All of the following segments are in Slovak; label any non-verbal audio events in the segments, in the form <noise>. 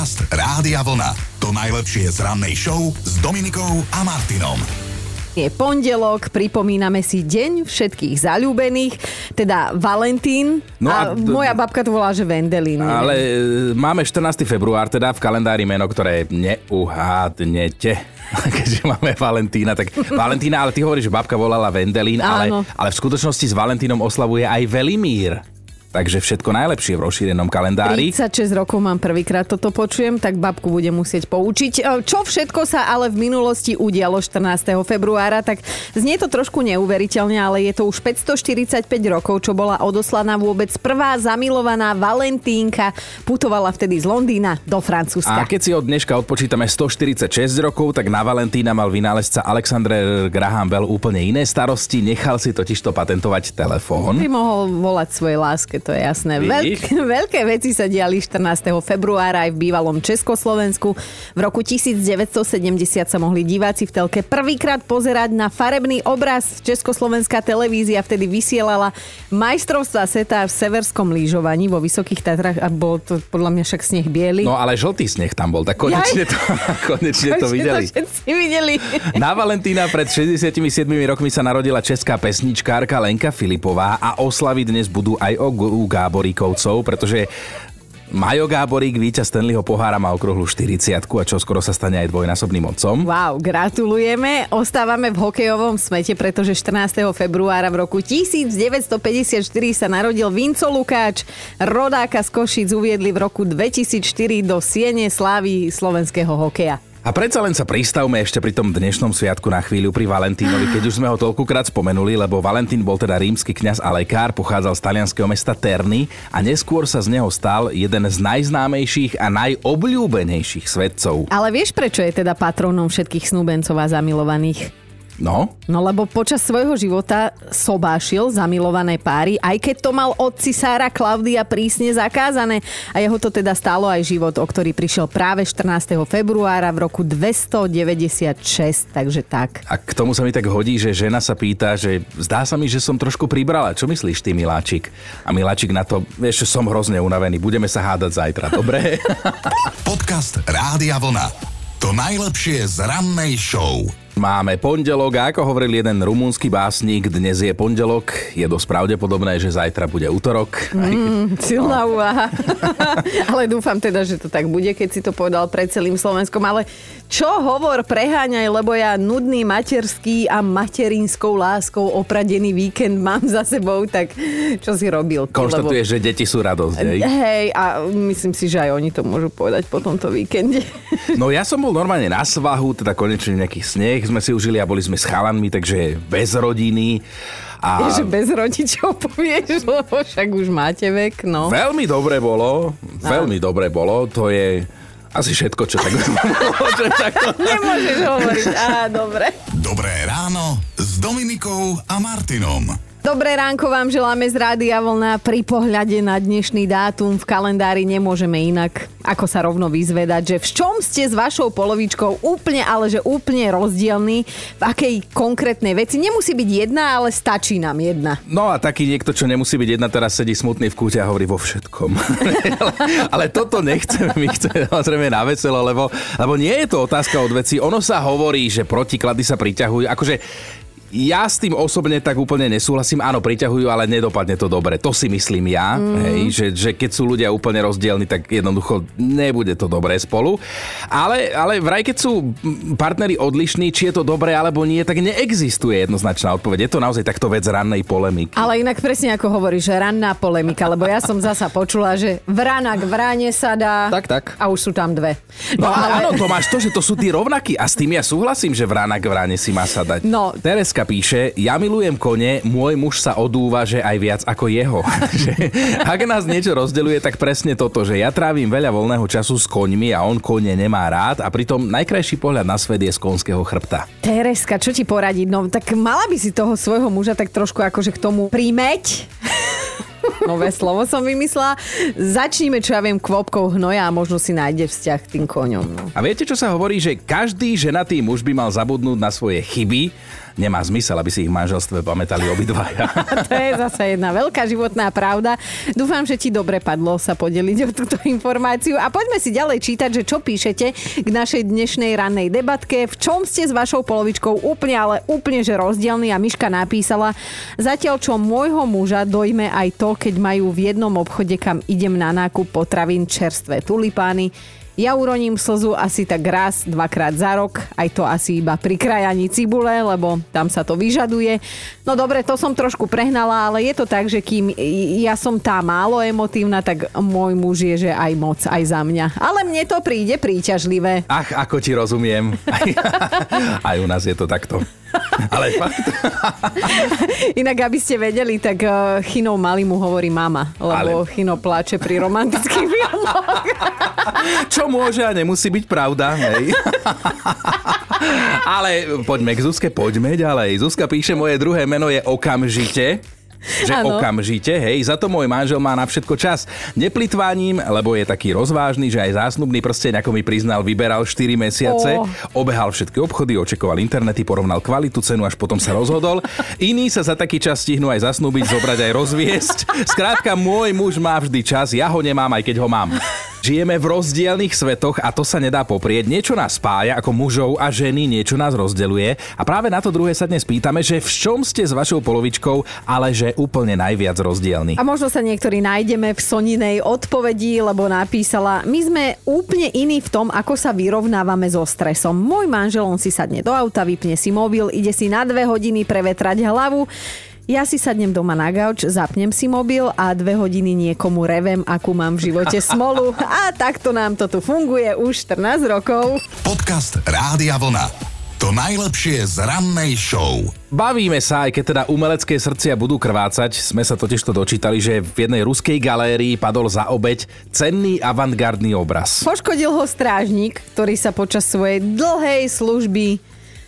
Podcast Rádia Vlna. To najlepšie z rannej show s Dominikou a Martinom. Je pondelok, pripomíname si deň všetkých zalúbených, teda Valentín. No a, a d- moja babka to volá, že Vendelín. neviem. Ale máme 14. február, teda v kalendári meno, ktoré neuhádnete. <laughs> Keďže máme Valentína, tak Valentína, ale ty hovoríš, že babka volala Vendelín, ale, Áno. ale v skutočnosti s Valentínom oslavuje aj Velimír. Takže všetko najlepšie v rozšírenom kalendári. 36 rokov mám prvýkrát toto počujem, tak babku budem musieť poučiť. E, Čo všetko sa ale v minulosti udialo 14. februára, tak znie to trošku neuveriteľne, ale je to už 545 rokov, čo bola odoslaná vôbec prvá zamilovaná Valentínka. Putovala vtedy z Londýna do A Francúzska. keď si od dneška odpočítame 146 rokov, tak na Valentína mal vynálezca Alexander Graham Bell úplne iné starosti. Nechal si totižto patentovať telefón. By mohol volať svojej láske, to je jasné. Vidíš? <laughs> Veľké, veci sa diali 14. februára aj v bývalom Československu. V roku 1970 sa mohli diváci v telke prvýkrát pozerať na farebný obraz. Československá televízia vtedy vysielala majstrovstva sveta v severskom lyžovaní vo Vysokých Tatrách a bol to podľa mňa však sneh biely. No ale žltý sneh tam bol, tak <laughs> konečne to, konečne to videli. všetci videli. Na Valentína pred 67 rokmi sa narodila česká pesničkárka Lenka Filipová a oslavy dnes budú aj o, u Gáboríkovcov, pretože Majo Gáborík, víťaz Stanleyho pohára, má okruhlu 40 a čo skoro sa stane aj dvojnásobným otcom. Wow, gratulujeme. Ostávame v hokejovom smete, pretože 14. februára v roku 1954 sa narodil Vinco Lukáč. Rodáka z Košic uviedli v roku 2004 do Siene slávy slovenského hokeja. A predsa len sa pristavme ešte pri tom dnešnom sviatku na chvíľu pri Valentínovi, keď už sme ho toľkokrát spomenuli, lebo Valentín bol teda rímsky kňaz a lekár, pochádzal z talianského mesta Terny a neskôr sa z neho stal jeden z najznámejších a najobľúbenejších svetcov. Ale vieš, prečo je teda patrónom všetkých snúbencov a zamilovaných? No, No lebo počas svojho života sobášil zamilované páry, aj keď to mal od cisára Klaudia prísne zakázané. A jeho to teda stálo aj život, o ktorý prišiel práve 14. februára v roku 296, takže tak. A k tomu sa mi tak hodí, že žena sa pýta, že zdá sa mi, že som trošku pribrala. Čo myslíš ty, miláčik? A miláčik na to, vieš, že som hrozne unavený. Budeme sa hádať zajtra, dobre? <laughs> Podcast Rádia Vlna. To najlepšie z rannej show. Máme pondelok a ako hovoril jeden rumúnsky básnik, dnes je pondelok, je dosť pravdepodobné, že zajtra bude útorok. Mm, <laughs> silná úvaha. <laughs> ale dúfam teda, že to tak bude, keď si to povedal pred celým Slovenskom. Ale čo hovor preháňaj, lebo ja nudný materský a materinskou láskou opradený víkend mám za sebou, tak čo si robil? Konštatuješ, že deti sú radosť, hej? Hej, a myslím si, že aj oni to môžu povedať po tomto víkende. No ja som bol normálne na svahu, teda konečne nejaký sneh sme si užili a boli sme s chalanmi, takže bez rodiny. A Je, že bez rodičov <laughs> povieš, lebo však už máte vek, no. veľmi dobre bolo, veľmi dobre bolo, to je asi všetko, čo tak <laughs> môžem takto Nemôžeš hovoriť. Á, dobre. Dobré ráno s Dominikou a Martinom. Dobré ránko vám želáme z Rádia Vlna. Pri pohľade na dnešný dátum v kalendári nemôžeme inak, ako sa rovno vyzvedať, že v čom ste s vašou polovičkou úplne, ale že úplne rozdielný, v akej konkrétnej veci. Nemusí byť jedna, ale stačí nám jedna. No a taký niekto, čo nemusí byť jedna, teraz sedí smutný v kúte a hovorí vo všetkom. <laughs> ale, ale toto nechceme, my chceme samozrejme na veselo, lebo, lebo nie je to otázka od veci. Ono sa hovorí, že protiklady sa priťahujú. Akože ja s tým osobne tak úplne nesúhlasím. Áno, priťahujú, ale nedopadne to dobre. To si myslím ja, mm. hej, že, že keď sú ľudia úplne rozdielni, tak jednoducho nebude to dobré spolu. Ale, ale vraj, keď sú partneri odlišní, či je to dobré alebo nie, tak neexistuje jednoznačná odpoveď. Je to naozaj takto vec rannej polemiky. Ale inak presne ako hovoríš, že ranná polemika, lebo ja som zasa počula, že vranak v ráne sa dá. Tak, tak. A už sú tam dve. No ale áno, to máš to, že to sú tí rovnakí a s tým ja súhlasím, že vrának v ráne si má sa dať. No. Tereska píše, ja milujem kone, môj muž sa odúva, že aj viac ako jeho. <laughs> ak nás niečo rozdeľuje, tak presne toto, že ja trávim veľa voľného času s koňmi a on kone nemá rád a pritom najkrajší pohľad na svet je z konského chrbta. Tereska, čo ti poradiť? No tak mala by si toho svojho muža tak trošku akože k tomu prímeť. <laughs> Nové slovo som vymyslela. Začníme, čo ja viem, kvopkou hnoja a možno si nájde vzťah k tým koňom. No. A viete, čo sa hovorí, že každý ženatý muž by mal zabudnúť na svoje chyby nemá zmysel, aby si ich v manželstve pamätali obidvaja. <laughs> to je zase jedna veľká životná pravda. Dúfam, že ti dobre padlo sa podeliť o túto informáciu. A poďme si ďalej čítať, že čo píšete k našej dnešnej rannej debatke. V čom ste s vašou polovičkou úplne, ale úplne že rozdielný. A Miška napísala, zatiaľ čo môjho muža dojme aj to, keď majú v jednom obchode, kam idem na nákup potravín čerstvé tulipány, ja uroním slzu asi tak raz, dvakrát za rok, aj to asi iba pri krajaní cibule, lebo tam sa to vyžaduje. No dobre, to som trošku prehnala, ale je to tak, že kým ja som tá málo emotívna, tak môj muž je, že aj moc, aj za mňa. Ale mne to príde príťažlivé. Ach, ako ti rozumiem. <laughs> Aj, u nás je to takto. <laughs> Ale fakt. <laughs> Inak, aby ste vedeli, tak uh, Chino malý mu hovorí mama, lebo Ale... Chino plače pri romantických <laughs> filmoch. Čo môže a nemusí byť pravda, hej? Ale poďme k Zuzke, poďme ďalej. Zuzka píše, moje druhé meno je okamžite. Že ano. okamžite, hej, za to môj manžel má na všetko čas. Neplitváním, lebo je taký rozvážny, že aj zásnubný prsteň, ako mi priznal, vyberal 4 mesiace, oh. obehal všetky obchody, očekoval internety, porovnal kvalitu, cenu, až potom sa rozhodol. Iní sa za taký čas stihnú aj zasnúbiť, zobrať aj rozviesť. Skrátka, môj muž má vždy čas, ja ho nemám, aj keď ho mám. Žijeme v rozdielných svetoch a to sa nedá poprieť. Niečo nás spája ako mužov a ženy, niečo nás rozdeluje. A práve na to druhé sa dnes pýtame, že v čom ste s vašou polovičkou, ale že úplne najviac rozdielny. A možno sa niektorí nájdeme v Soninej odpovedi, lebo napísala, my sme úplne iní v tom, ako sa vyrovnávame so stresom. Môj manžel, on si sadne do auta, vypne si mobil, ide si na dve hodiny prevetrať hlavu. Ja si sadnem doma na gauč, zapnem si mobil a dve hodiny niekomu revem, akú mám v živote <laughs> smolu. A takto nám to tu funguje už 14 rokov. Podcast Rádia Vlna. To najlepšie z rannej show. Bavíme sa, aj keď teda umelecké srdcia budú krvácať. Sme sa totiž to dočítali, že v jednej ruskej galérii padol za obeď cenný avantgardný obraz. Poškodil ho strážnik, ktorý sa počas svojej dlhej služby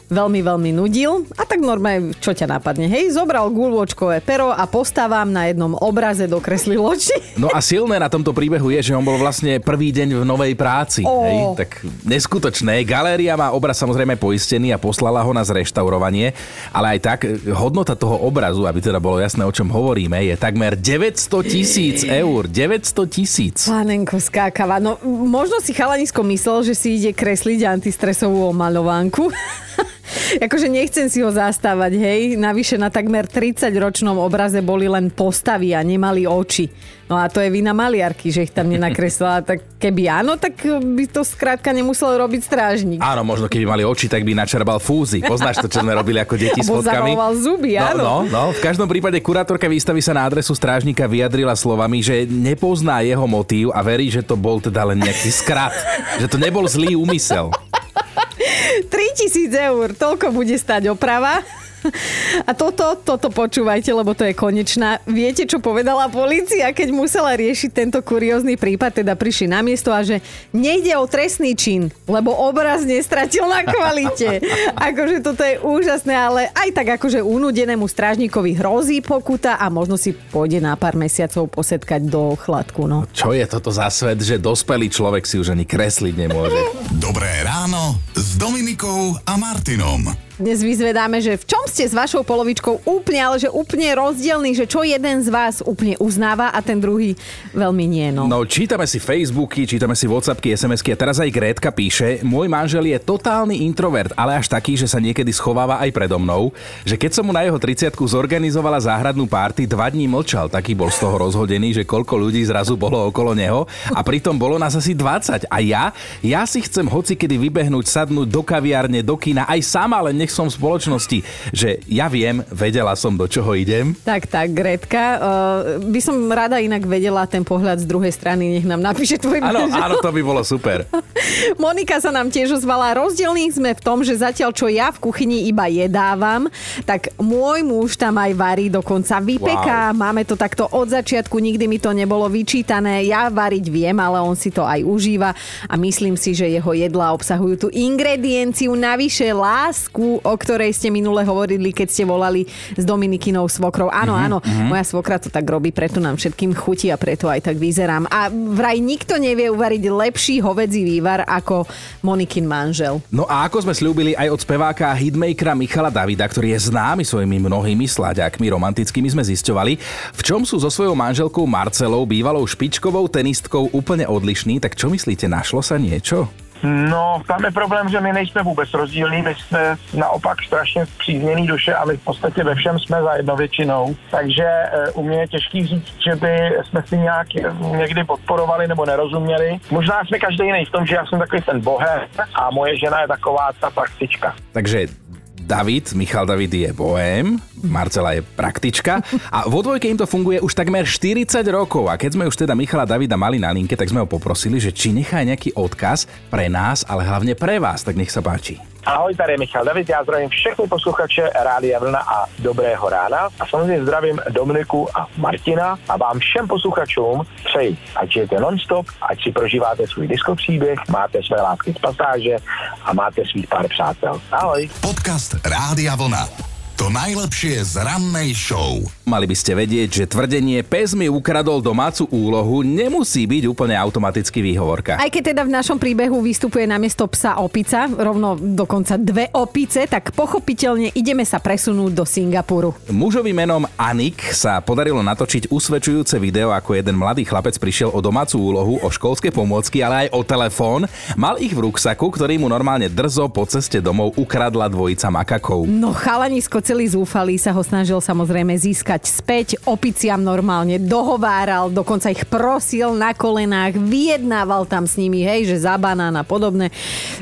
veľmi, veľmi nudil. A tak normálne, čo ťa napadne? Hej, zobral gulôčkové pero a postávam na jednom obraze dokreslil oči. <laughs> No a silné na tomto príbehu je, že on bol vlastne prvý deň v novej práci. Oh. Hej, tak neskutočné. Galéria má obraz samozrejme poistený a poslala ho na zreštaurovanie, ale aj tak hodnota toho obrazu, aby teda bolo jasné, o čom hovoríme, je takmer 900 tisíc eur. 900 tisíc. Pánenko skákava. No možno si chalanisko myslel, že si ide kresliť antistresovú omaľovánku. <laughs> akože nechcem si ho zastávať, hej. Navyše na takmer 30-ročnom obraze boli len postavy a nemali oči. No a to je vina maliarky, že ich tam nenakreslila. Tak keby áno, tak by to skrátka nemusel robiť strážnik. Áno, možno keby mali oči, tak by načerbal fúzy. Poznáš to, čo sme robili ako deti s fotkami? zuby, no, áno. No, no, v každom prípade kurátorka výstavy sa na adresu strážnika vyjadrila slovami, že nepozná jeho motív a verí, že to bol teda len nejaký skrat. že to nebol zlý úmysel. 3000 eur, toľko bude stať oprava. <laughs> A toto, toto počúvajte, lebo to je konečná. Viete, čo povedala policia, keď musela riešiť tento kuriózny prípad, teda prišli na miesto a že nejde o trestný čin, lebo obraz nestratil na kvalite. <laughs> akože toto je úžasné, ale aj tak akože unudenému strážnikovi hrozí pokuta a možno si pôjde na pár mesiacov posetkať do chladku. No. Čo je toto za svet, že dospelý človek si už ani kresliť nemôže? Dobré ráno s Dominikou a Martinom. Dnes vyzvedáme, že v čom ste s vašou polovičkou úplne, ale že úplne rozdielný, že čo jeden z vás úplne uznáva a ten druhý veľmi nie. No, no čítame si Facebooky, čítame si Whatsappky, SMSky a teraz aj Grétka píše, môj manžel je totálny introvert, ale až taký, že sa niekedy schováva aj predo mnou, že keď som mu na jeho 30 zorganizovala záhradnú párty, dva dní mlčal, taký bol z toho rozhodený, že koľko ľudí zrazu bolo okolo neho a pritom bolo nás asi 20 a ja, ja si chcem hoci kedy vybehnúť, sadnúť do kaviárne, do kina, aj sama, len nech som v spoločnosti, že ja viem, vedela som, do čoho idem. Tak, tak, Gretka. Uh, by som rada inak vedela ten pohľad z druhej strany, nech nám napíše tvoj Áno, áno, to by bolo super. <laughs> Monika sa nám tiež ozvala. Rozdielní sme v tom, že zatiaľ, čo ja v kuchyni iba jedávam, tak môj muž tam aj varí, dokonca vypeká. Wow. Máme to takto od začiatku, nikdy mi to nebolo vyčítané. Ja variť viem, ale on si to aj užíva a myslím si, že jeho jedlá obsahujú tú ingredienciu navyše lásku o ktorej ste minule hovorili, keď ste volali s Dominikinou svokrou. Áno, mm-hmm. áno, moja svokra to tak robí, preto nám všetkým chutí a preto aj tak vyzerám. A vraj nikto nevie uvariť lepší hovedzí vývar ako Monikin manžel. No a ako sme slúbili aj od speváka hitmakera Michala Davida, ktorý je známy svojimi mnohými slaďakmi romantickými sme zisťovali, v čom sú so svojou manželkou Marcelou, bývalou špičkovou tenistkou úplne odlišní, tak čo myslíte, našlo sa niečo? No, tam je problém, že my nejsme vůbec rozdílní, my jsme naopak strašně přízněný duše a my v podstatě ve všem jsme za jedno většinou. Takže e, u mě je těžký říct, že by jsme si nějak někdy podporovali nebo nerozuměli. Možná jsme každý jiný v tom, že já jsem takový ten bohem a moje žena je taková ta praktička. Takže David, Michal David je bohem, Marcela je praktička a vo dvojke im to funguje už takmer 40 rokov a keď sme už teda Michala Davida mali na linke, tak sme ho poprosili, že či nechá nejaký odkaz pre nás, ale hlavne pre vás, tak nech sa páči. Ahoj, tady je Michal David, já zdravím všechny posluchače Rádia Vlna a Dobrého rána a samozřejmě zdravím Dominiku a Martina a vám všem posluchačům přeji, ať žijete non-stop, ať si prožíváte svůj diskopříběh, máte své lásky z pasáže a máte svých pár přátel. Ahoj. Podcast Rádia Vlna. To najlepšie z rannej show. Mali by ste vedieť, že tvrdenie pes mi ukradol domácu úlohu nemusí byť úplne automaticky výhovorka. Aj keď teda v našom príbehu vystupuje namiesto psa opica, rovno dokonca dve opice, tak pochopiteľne ideme sa presunúť do Singapuru. Mužovi menom Anik sa podarilo natočiť usvedčujúce video, ako jeden mladý chlapec prišiel o domácu úlohu, o školské pomôcky, ale aj o telefón. Mal ich v ruksaku, ktorý mu normálne drzo po ceste domov ukradla dvojica makakov. No chalanisko celý zúfalý sa ho snažil samozrejme získať späť. Opiciam normálne dohováral, dokonca ich prosil na kolenách, vyjednával tam s nimi, hej, že za banán a podobné.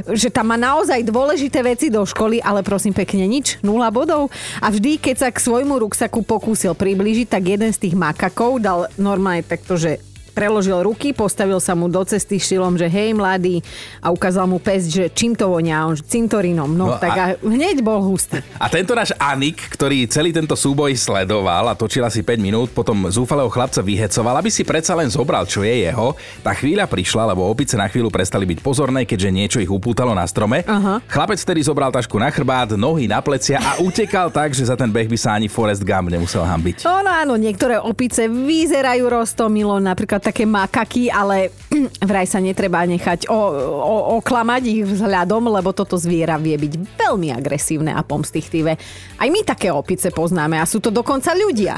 Že tam má naozaj dôležité veci do školy, ale prosím pekne nič, nula bodov. A vždy, keď sa k svojmu ruksaku pokúsil priblížiť, tak jeden z tých makakov dal normálne takto, že preložil ruky, postavil sa mu do cesty štýlom, že hej mladý a ukázal mu pes, že čím to vonia, on cintorínom. No, no tak a... a hneď bol hustý. A tento náš Anik, ktorý celý tento súboj sledoval a točil asi 5 minút, potom zúfalého chlapca vyhecoval, aby si predsa len zobral, čo je jeho. Tá chvíľa prišla, lebo opice na chvíľu prestali byť pozorné, keďže niečo ich upútalo na strome. Uh-huh. Chlapec vtedy zobral tašku na chrbát, nohy na plecia a utekal tak, že za ten beh by sa ani Forest Gump nemusel hambiť. No, no áno, niektoré opice vyzerajú roztomilo, napríklad také makaky, ale <clears throat> vraj sa netreba nechať o, o, oklamať ich vzhľadom, lebo toto zviera vie byť veľmi agresívne a pomstichtivé. Aj my také opice poznáme a sú to dokonca ľudia.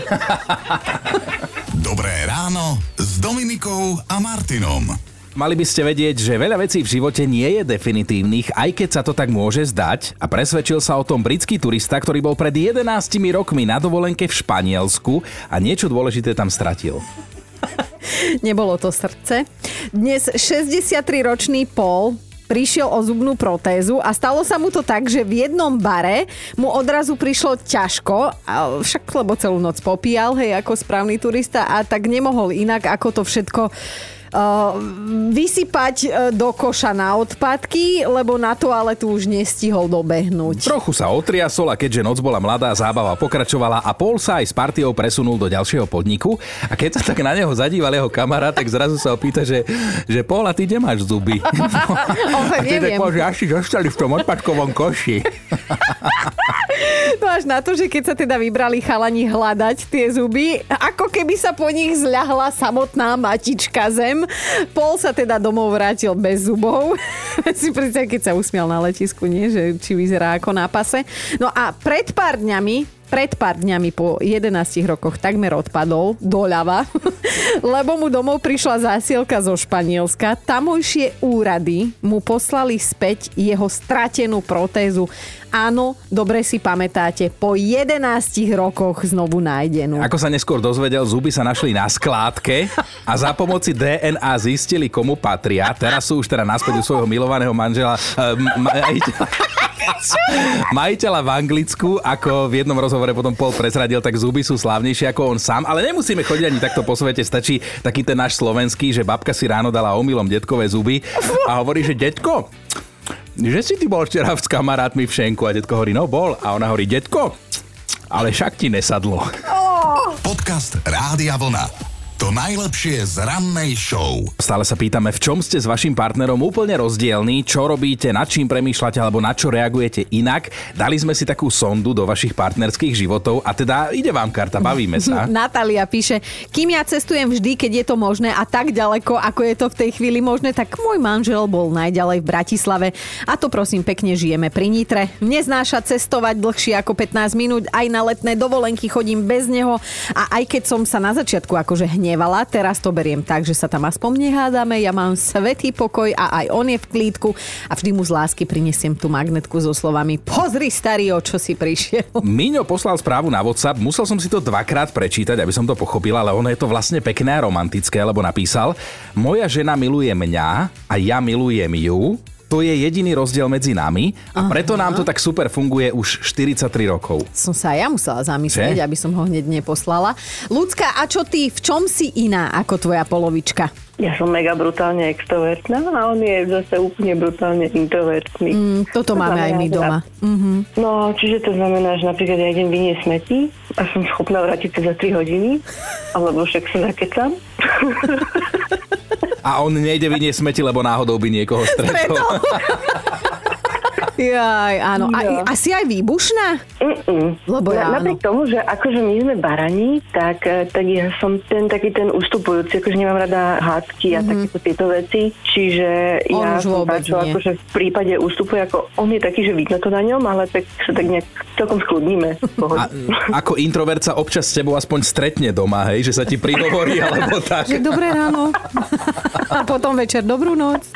<laughs> Dobré ráno s Dominikou a Martinom. Mali by ste vedieť, že veľa vecí v živote nie je definitívnych, aj keď sa to tak môže zdať a presvedčil sa o tom britský turista, ktorý bol pred 11 rokmi na dovolenke v Španielsku a niečo dôležité tam stratil. <laughs> Nebolo to srdce. Dnes 63-ročný Paul prišiel o zubnú protézu a stalo sa mu to tak, že v jednom bare mu odrazu prišlo ťažko, však lebo celú noc popíjal, hej, ako správny turista a tak nemohol inak, ako to všetko vysypať uh, do koša na odpadky, lebo na to ale tu už nestihol dobehnúť. Trochu sa otriasol a keďže noc bola mladá, zábava pokračovala a Paul sa aj s partiou presunul do ďalšieho podniku a keď sa tak na neho zadíval jeho kamarát, tak zrazu sa opýta, že, že Paul, a ty nemáš zuby? <laughs> No, a ty tak že asi zostali v tom odpadkovom koši. <laughs> No až na to, že keď sa teda vybrali chalani hľadať tie zuby, ako keby sa po nich zľahla samotná matička zem. Pol sa teda domov vrátil bez zubov. <laughs> si predstav, keď sa usmial na letisku, nie? Že či vyzerá ako na pase. No a pred pár dňami pred pár dňami po 11 rokoch takmer odpadol doľava, <laughs> lebo mu domov prišla zásielka zo Španielska. Tamojšie úrady mu poslali späť jeho stratenú protézu. Áno, dobre si pamätáte, po 11 rokoch znovu nájdenú. Ako sa neskôr dozvedel, zuby sa našli na skládke a za pomoci DNA zistili, komu patria. Teraz sú už teda naspäť u svojho milovaného manžela. Ma- majiteľa v Anglicku, ako v jednom rozhovore potom Paul prezradil, tak zuby sú slávnejšie ako on sám, ale nemusíme chodiť ani takto po svete, stačí taký ten náš slovenský, že babka si ráno dala omylom detkové zuby a hovorí, že detko, že si ty bol včera s kamarátmi v šenku a detko hovorí, no bol. A ona hovorí, detko, ale však ti nesadlo. Podcast Rádia Vlna. To najlepšie z rannej show. Stále sa pýtame, v čom ste s vašim partnerom úplne rozdielní, čo robíte, nad čím premýšľate alebo na čo reagujete inak. Dali sme si takú sondu do vašich partnerských životov a teda ide vám karta, bavíme sa. <laughs> Natália píše, kým ja cestujem vždy, keď je to možné a tak ďaleko, ako je to v tej chvíli možné, tak môj manžel bol najďalej v Bratislave a to prosím pekne žijeme pri Nitre. Neznáša cestovať dlhšie ako 15 minút, aj na letné dovolenky chodím bez neho a aj keď som sa na začiatku akože hnevala, teraz to beriem tak, že sa tam aspoň nehádame, ja mám svetý pokoj a aj on je v klídku a vždy mu z lásky prinesiem tú magnetku so slovami Pozri starý, o čo si prišiel. Miňo poslal správu na WhatsApp, musel som si to dvakrát prečítať, aby som to pochopil, ale ono je to vlastne pekné a romantické, lebo napísal Moja žena miluje mňa a ja milujem ju, to je jediný rozdiel medzi nami a preto nám to tak super funguje už 43 rokov. Som sa aj ja musela zamyslieť, Že? aby som ho hneď neposlala. Ľudská, a čo ty, v čom si iná ako tvoja polovička? Ja som mega brutálne extrovertná a on je zase úplne brutálne introvertný. Mm, toto To máme aj my doma. Mhm. No, čiže to znamená, že napríklad ja idem vyniesť smeti a som schopná vrátiť sa za 3 hodiny, alebo však sa zakecam. <laughs> A on nejde vyniesť smeti, lebo náhodou by niekoho <laughs> stretol. <laughs> Jaj, áno. A, Jo. a si aj výbušná? Mm-mm. Lebo ja áno. Napriek tomu, že akože my sme barani, tak, eh, tak ja som ten taký ten ustupujúci, akože nemám rada hádky a takéto tieto veci, čiže. On ja už som tá, čo akože v prípade ústupuje, ako on je taký, že vidno to na ňom, ale tak sa tak nejak celkom <laughs> pohode. A ako introvert sa občas s tebou aspoň stretne doma, hej, že sa ti prihovorí <laughs> alebo tak. Že dobré ráno. <laughs> A potom večer dobrú noc.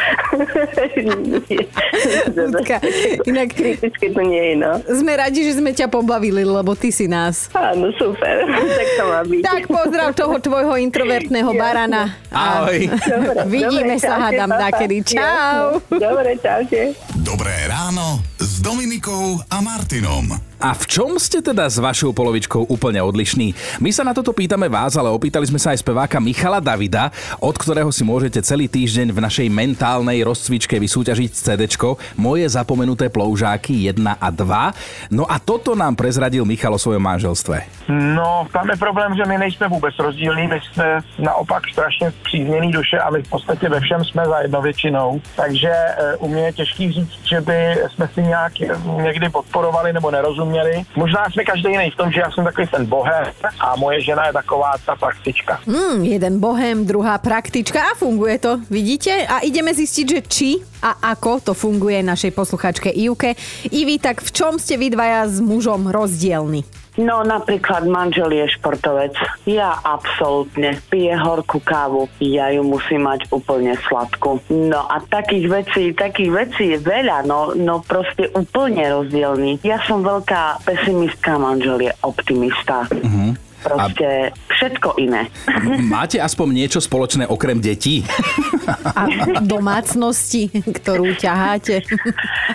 Inak Kritické to nie je, no. sme radi, že sme ťa pobavili, lebo ty si nás. Áno, super. <laughs> tak to má byť. Tak pozdrav toho tvojho introvertného barana. Ahoj. Dobre, Vidíme dobre, sa, čaute, hádam, nakedy. Čau. Jasne. Dobre, čaute. Dobré ráno s Dominikou a Martinom. A v čom ste teda s vašou polovičkou úplne odlišní? My sa na toto pýtame vás, ale opýtali sme sa aj speváka Michala Davida, od ktorého si môžete celý týždeň v našej mentálnej rozcvičke vysúťažiť CDčko Moje zapomenuté ploužáky 1 a 2. No a toto nám prezradil Michal o svojom manželstve. No, tam je problém, že my nejsme vůbec rozdílní, my jsme naopak strašně přízněný duše a my v podstatě ve všem jsme zajedno většinou. Takže e, u mě je těžký říct, že by jsme si nějak někdy podporovali nebo nerozuměli. Možná jsme každý jiný v tom, že já jsem takový ten bohem a moje žena je taková ta praktička. Hmm, jeden bohem, druhá praktička a funguje to, vidíte? A ideme zistiť, že či a ako to funguje našej posluchačke Ivke. Ivi, tak v čom ste vy dvaja s mužom rozdielni? No napríklad manžel je športovec. Ja absolútne pije horkú kávu. Ja ju musím mať úplne sladkú. No a takých vecí, takých vecí je veľa, no, no proste úplne rozdielný. Ja som veľká pesimistka, manžel je optimista. Mm-hmm. Proste všetko iné. <laughs> Máte aspoň niečo spoločné okrem detí? A domácnosti, ktorú ťaháte?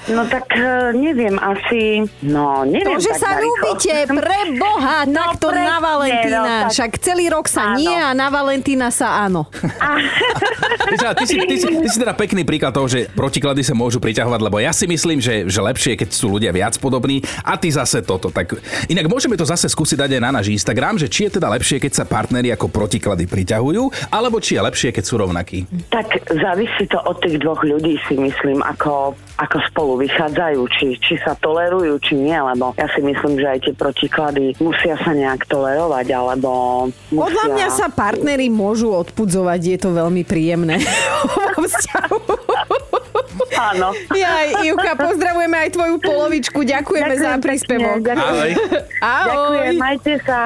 No tak e, neviem, asi... No neviem To, že tak sa narýchlo. ľúbite, pre Boha, <laughs> No, takto na presne, Valentína. no, tak- Však celý rok sa Áno. nie a na Valentína sa áno. <laughs> Ty, sa- ty, si, ty, si, ty si teda pekný príklad toho, že protiklady sa môžu priťahovať, lebo ja si myslím, že, že lepšie, keď sú ľudia viac podobní a ty zase toto. Tak, inak môžeme to zase skúsiť dať aj na náš Instagram, že či je teda lepšie, keď sa partneri ako protiklady priťahujú, alebo či je lepšie, keď sú rovnakí. Tak závisí to od tých dvoch ľudí, si myslím, ako, ako spolu vychádzajú, či, či sa tolerujú, či nie, lebo ja si myslím, že aj tie protiklady musia sa nejak tolerovať, alebo musia... Podľa mňa sa partneri môžu odpudzovať, je to veľmi príjemné. <laughs> vo vzťahu. Áno. Jaj, Ivka, pozdravujeme aj tvoju polovičku. Ďakujeme za pekne, príspevok. Ďakujem. Ahoj. Ahoj. Ďakujem, majte sa.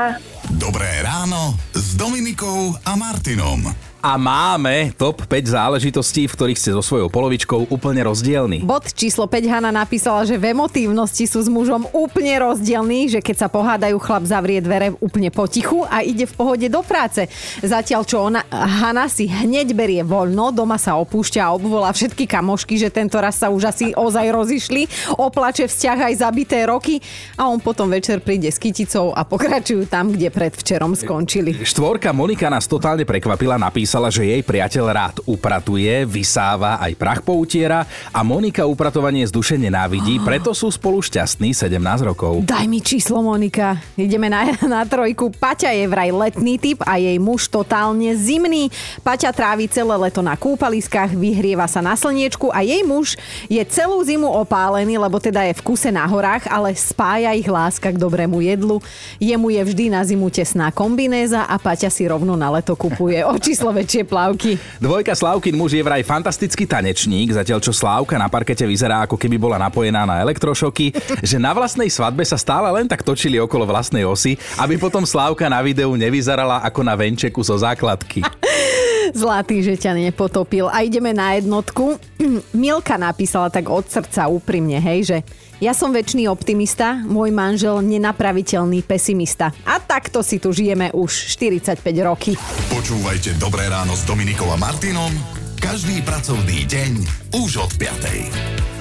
Ráno s Dominikou a Martinom. A máme top 5 záležitostí, v ktorých ste so svojou polovičkou úplne rozdielni. Bod číslo 5 Hanna napísala, že v emotívnosti sú s mužom úplne rozdielní, že keď sa pohádajú, chlap zavrie dvere úplne potichu a ide v pohode do práce. Zatiaľ, čo ona, Hanna si hneď berie voľno, doma sa opúšťa a obvolá všetky kamošky, že tento raz sa už asi ozaj rozišli, oplače vzťah aj zabité roky a on potom večer príde s kyticou a pokračujú tam, kde predvčerom skončili. Štvorka Monika nás totálne prekvapila, napísala, napísala, že jej priateľ rád upratuje, vysáva, aj prach poutiera a Monika upratovanie z duše nenávidí, preto sú spolu šťastní 17 rokov. Daj mi číslo, Monika. Ideme na, <laughs> na trojku. Paťa je vraj letný typ a jej muž totálne zimný. Paťa trávi celé leto na kúpaliskách, vyhrieva sa na slniečku a jej muž je celú zimu opálený, lebo teda je v kuse na horách, ale spája ich láska k dobrému jedlu. Jemu je vždy na zimu tesná kombinéza a Paťa si rovno na leto kupuje o číslo <laughs> väčšie plavky. Dvojka Slávkin muž je vraj fantastický tanečník, zatiaľ čo Slávka na parkete vyzerá ako keby bola napojená na elektrošoky, že na vlastnej svadbe sa stále len tak točili okolo vlastnej osy, aby potom Slávka na videu nevyzerala ako na venčeku zo základky. Zlatý, že ťa nepotopil. A ideme na jednotku. <clears throat> Milka napísala tak od srdca úprimne, hej, že ja som väčší optimista, môj manžel nenapraviteľný pesimista. A takto si tu žijeme už 45 roky. Počúvajte Dobré ráno s Dominikom a Martinom každý pracovný deň už od 5.